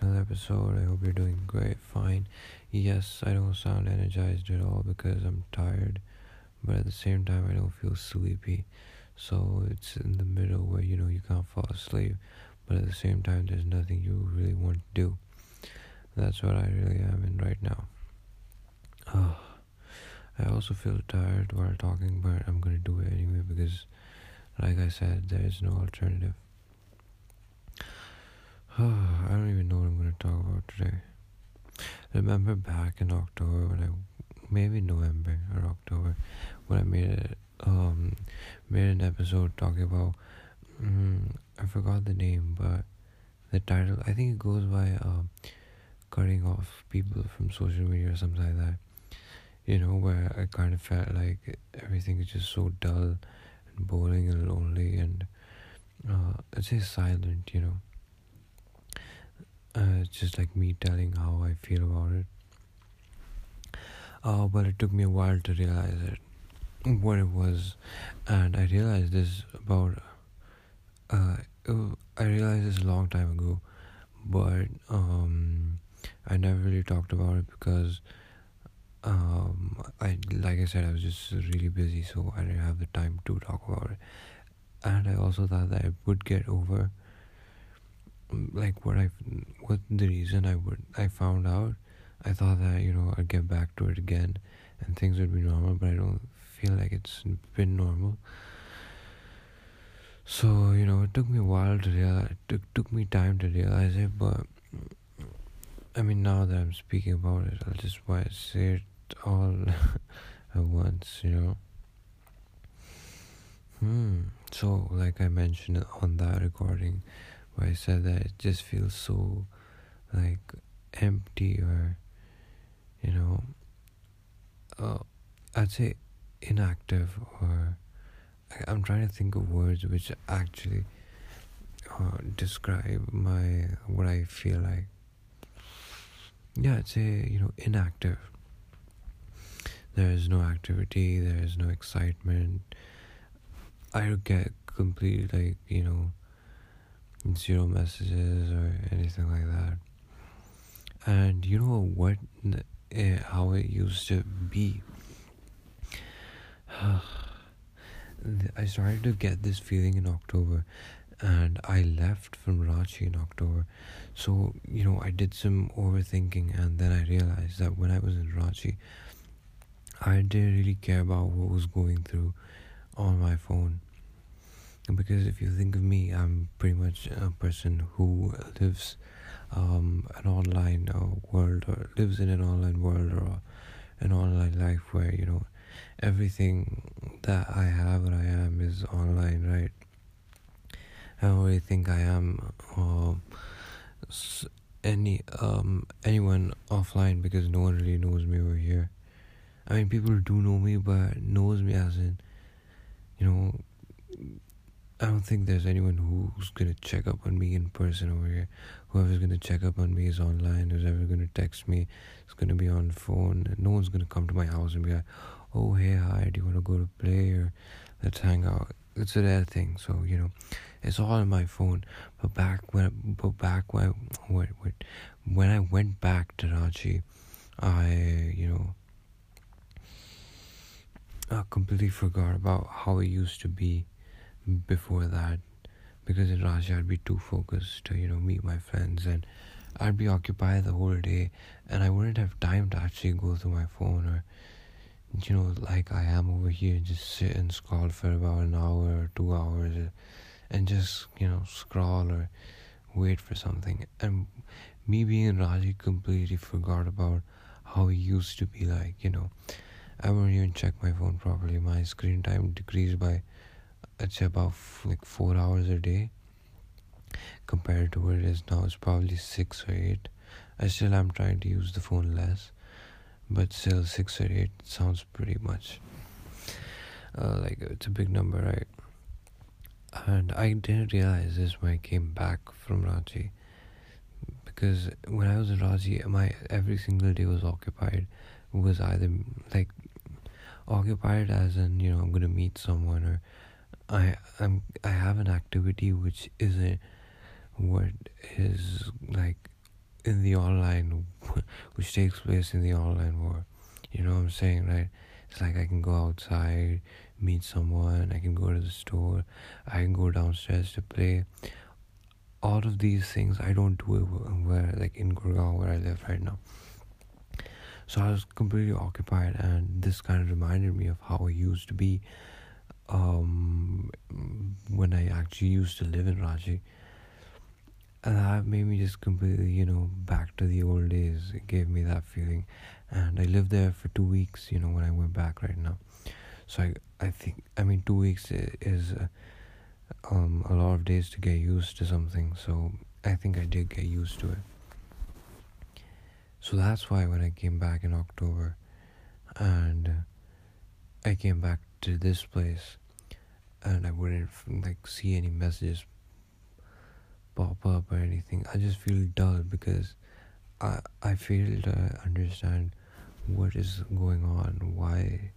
another episode. I hope you're doing great, fine. Yes, I don't sound energized at all because I'm tired, but at the same time, I don't feel sleepy. So it's in the middle where you know you can't fall asleep, but at the same time, there's nothing you really want to do. That's what I really am in right now. Oh, I also feel tired while talking, but I'm gonna do it anyway because, like I said, there is no alternative. I don't even know what I'm gonna talk about today. Remember back in October when I, maybe November or October, when I made it, um, made an episode talking about, um, I forgot the name, but the title I think it goes by, um, cutting off people from social media or something like that. You know, where I kind of felt like everything is just so dull and boring and lonely and, uh, I'd say silent. You know uh, it's just like me telling how I feel about it. Uh, but it took me a while to realize it, what it was, and I realized this about. Uh, I realized this a long time ago, but um, I never really talked about it because um, I like I said I was just really busy, so I didn't have the time to talk about it, and I also thought that I would get over like what I what the reason I would I found out I thought that you know I'd get back to it again and things would be normal but I don't feel like it's been normal. So you know it took me a while to realize it took, took me time to realize it but I mean now that I'm speaking about it I'll just why say it all at once you know? Hmm. So like I mentioned on that recording where I said that it just feels so like empty or you know uh, I'd say inactive or I'm trying to think of words which actually uh, describe my what I feel like. Yeah I'd say you know inactive. There is no activity there is no excitement. I get completely like you know zero messages or anything like that. And you know what? Uh, how it used to be. I started to get this feeling in October, and I left from Ranchi in October. So, you know, I did some overthinking, and then I realized that when I was in Ranchi, I didn't really care about what was going through on my phone because if you think of me, I'm pretty much a person who lives um, an online uh, world or lives in an online world or an online life where you know everything that I have and I am is online, right? I don't really think I am uh, any um anyone offline because no one really knows me over here. I mean, people do know me, but knows me as in, you know, I don't think there's anyone who's gonna check up on me in person over here. Whoever's gonna check up on me is online. Who's ever gonna text me is gonna be on phone. No one's gonna come to my house and be like, "Oh, hey, hi, do you wanna go to play or let's hang out?" It's a rare thing, so you know, it's all on my phone. But back when, but back when, what, what, when I went back to Ranchi, I, you know, I completely forgot about how it used to be before that because in Ranchi I'd be too focused to you know meet my friends and I'd be occupied the whole day and I wouldn't have time to actually go through my phone or you know like I am over here just sit and scroll for about an hour or two hours and just you know scroll or wait for something. And me being in Ranchi completely forgot about how it used to be like you know. I wouldn't even check my phone properly. My screen time decreased by it's about like four hours a day compared to where it is now. It's probably six or eight. I still am trying to use the phone less but still six or eight sounds pretty much uh, like it's a big number right? And i didn't realize this when i came back from ranchi because when i was in ranchi my every single day was occupied was either like occupied as in you know i'm gonna meet someone or I I'm I have an activity which isn't what is like in the online, which takes place in the online world. You know what I'm saying, right? It's like I can go outside, meet someone, I can go to the store, I can go downstairs to play. All of these things I don't do where, like in Gurgaon, where I live right now. So I was completely occupied, and this kind of reminded me of how I used to be um, when I actually used to live in Ranchi. And that made me just completely, you know, back to the old days. It gave me that feeling. And I lived there for two weeks, you know, when I went back right now. So I, I think, I mean, two weeks is uh, um, a lot of days to get used to something. So I think I did get used to it. So that's why when I came back in October and I came back to this place and I wouldn't like see any messages pop up or anything. I just feel dull because I I fail to understand what is going on. Why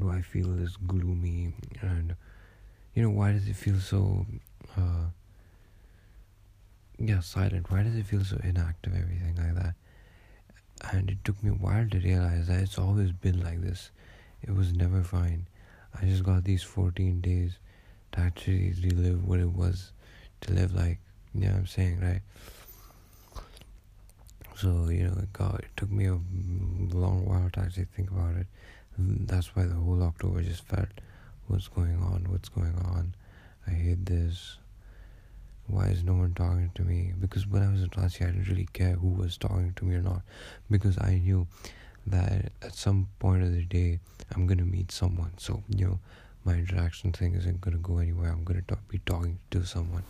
do I feel this gloomy and you know why does it feel so uh yeah silent? Why does it feel so inactive? Everything like that. And it took me a while to realize that it's always been like this. It was never fine. I just got these 14 days to actually relive what it was to live like. You know what I'm saying, right? So, you know, it, got, it took me a long while to actually think about it. That's why the whole October just felt what's going on, what's going on. I hate this. Why is no one talking to me? Because when I was in Ranchi, I didn't really care who was talking to me or not. Because I knew that at some point of the day I'm gonna meet someone. So you know, my interaction thing isn't gonna go anywhere. I'm gonna talk, be talking to someone.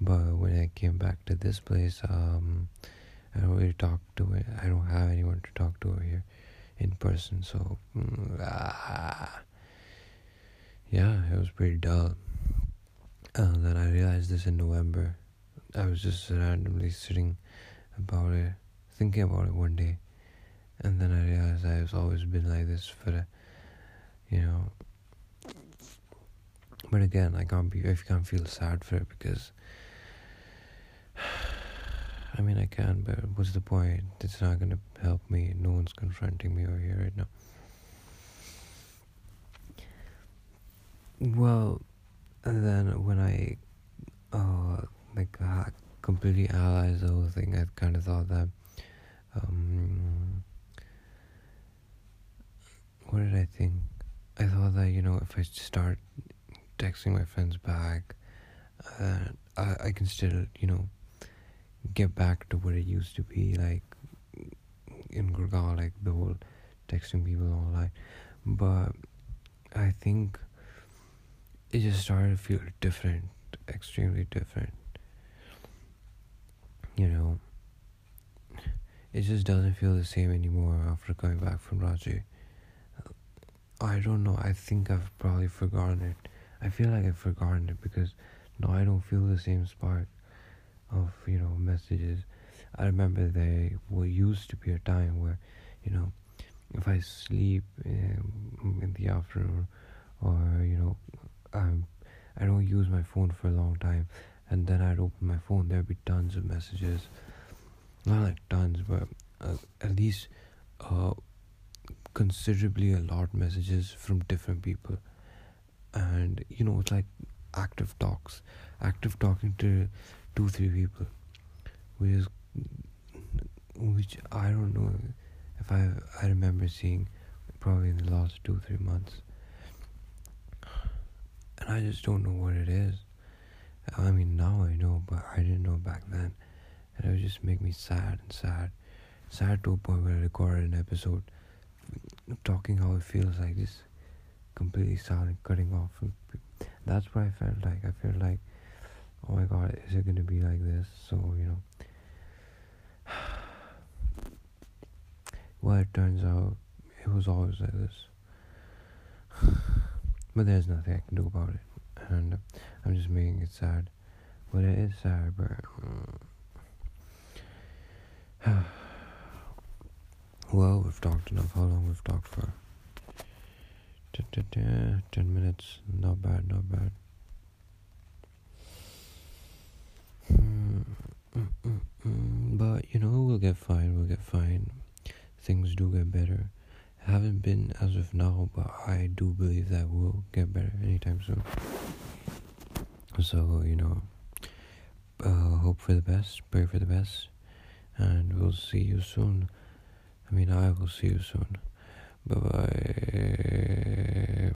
But when I came back to this place, um, I don't really talk to it. I don't have anyone to talk to over here in person. So mm, ah, yeah, it was pretty dull. And then I realized this in November. I was just randomly sitting about it, thinking about it one day and then I realized I've always been like this for, a, you know. But again, I can't be. I can't feel sad for it because. I mean, I can, but what's the point? It's not gonna help me. No one's confronting me over here right now. Well, and then when I, uh, like, completely analyzed the whole thing, I kind of thought that, um, what did I think? I thought that you know if I start texting my friends back, uh, I I can still you know get back to what it used to be like in Gurgaon, like the whole texting people online. But I think it just started to feel different, extremely different. You know, it just doesn't feel the same anymore after coming back from Ranchi. I don't know. I think I've probably forgotten it. I feel like I've forgotten it because no, I don't feel the same spark of you know messages. I remember there were used to be a time where you know if I sleep in, in the afternoon or you know I'm I don't use my phone for a long time and then I'd open my phone there'd be tons of messages not like tons but uh, at least uh, considerably a lot messages from different people. And you know it's like active talks active talking to two three people which is which i don't know if i i remember seeing probably in the last two three months. And i just don't know what it is. I mean now i know but i didn't know back then. And it would just make me sad and sad sad to a point where i recorded an episode talking how it feels like this completely silent cutting off. That's what i felt like. I felt like oh my god is it gonna be like this? So you know. Well it turns out it was always like this. But there's nothing i can do about it. And i'm just making it sad. But it is sad but mm. Well, we've talked enough. How long we've talked for? Ten minutes. Not bad, not bad. But you know, we'll get fine. We'll get fine. Things do get better. Haven't been as of now, but I do believe that we'll get better anytime soon. So you know, uh, hope for the best, pray for the best, and we'll see you soon. I mean, I will see you soon. Bye bye.